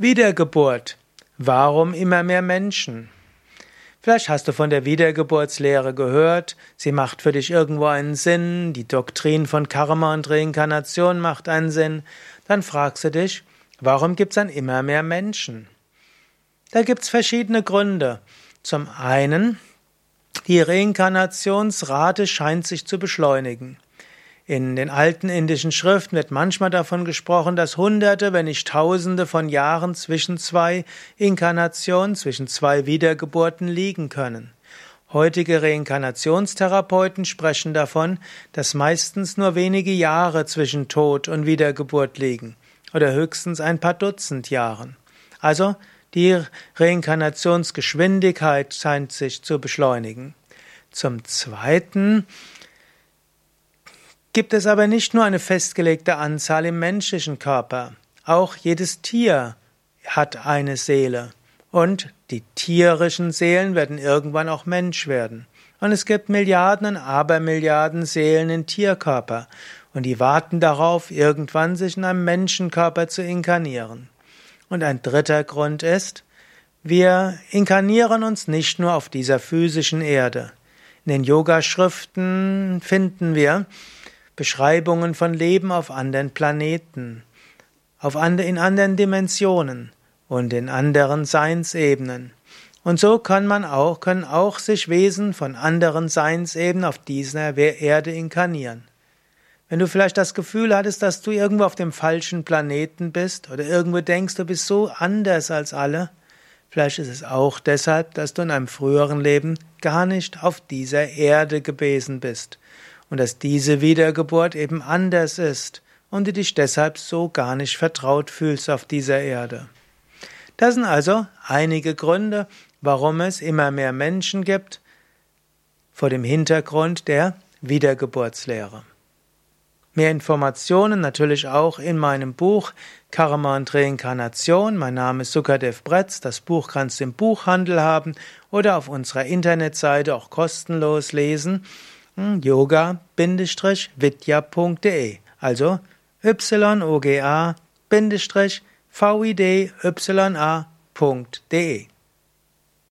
Wiedergeburt. Warum immer mehr Menschen? Vielleicht hast du von der Wiedergeburtslehre gehört, sie macht für dich irgendwo einen Sinn, die Doktrin von Karma und Reinkarnation macht einen Sinn. Dann fragst du dich, warum gibt es dann immer mehr Menschen? Da gibt es verschiedene Gründe. Zum einen, die Reinkarnationsrate scheint sich zu beschleunigen. In den alten indischen Schriften wird manchmal davon gesprochen, dass Hunderte, wenn nicht Tausende von Jahren zwischen zwei Inkarnationen, zwischen zwei Wiedergeburten liegen können. Heutige Reinkarnationstherapeuten sprechen davon, dass meistens nur wenige Jahre zwischen Tod und Wiedergeburt liegen oder höchstens ein paar Dutzend Jahren. Also die Reinkarnationsgeschwindigkeit scheint sich zu beschleunigen. Zum Zweiten gibt es aber nicht nur eine festgelegte Anzahl im menschlichen Körper. Auch jedes Tier hat eine Seele. Und die tierischen Seelen werden irgendwann auch Mensch werden. Und es gibt Milliarden und Abermilliarden Seelen in Tierkörper. Und die warten darauf, irgendwann sich in einem Menschenkörper zu inkarnieren. Und ein dritter Grund ist, wir inkarnieren uns nicht nur auf dieser physischen Erde. In den Yoga-Schriften finden wir, Beschreibungen von Leben auf anderen Planeten, auf and in anderen Dimensionen und in anderen Seinsebenen. Und so kann man auch, können auch sich Wesen von anderen Seinsebenen auf dieser Erde inkarnieren. Wenn du vielleicht das Gefühl hattest, dass du irgendwo auf dem falschen Planeten bist oder irgendwo denkst, du bist so anders als alle, vielleicht ist es auch deshalb, dass du in einem früheren Leben gar nicht auf dieser Erde gewesen bist und dass diese Wiedergeburt eben anders ist und du dich deshalb so gar nicht vertraut fühlst auf dieser Erde. Das sind also einige Gründe, warum es immer mehr Menschen gibt vor dem Hintergrund der Wiedergeburtslehre. Mehr Informationen natürlich auch in meinem Buch Karma und Reinkarnation. Mein Name ist Sukadev Bretz. Das Buch kannst du im Buchhandel haben oder auf unserer Internetseite auch kostenlos lesen yoga-vidya.de. Also yoga-vidya.de.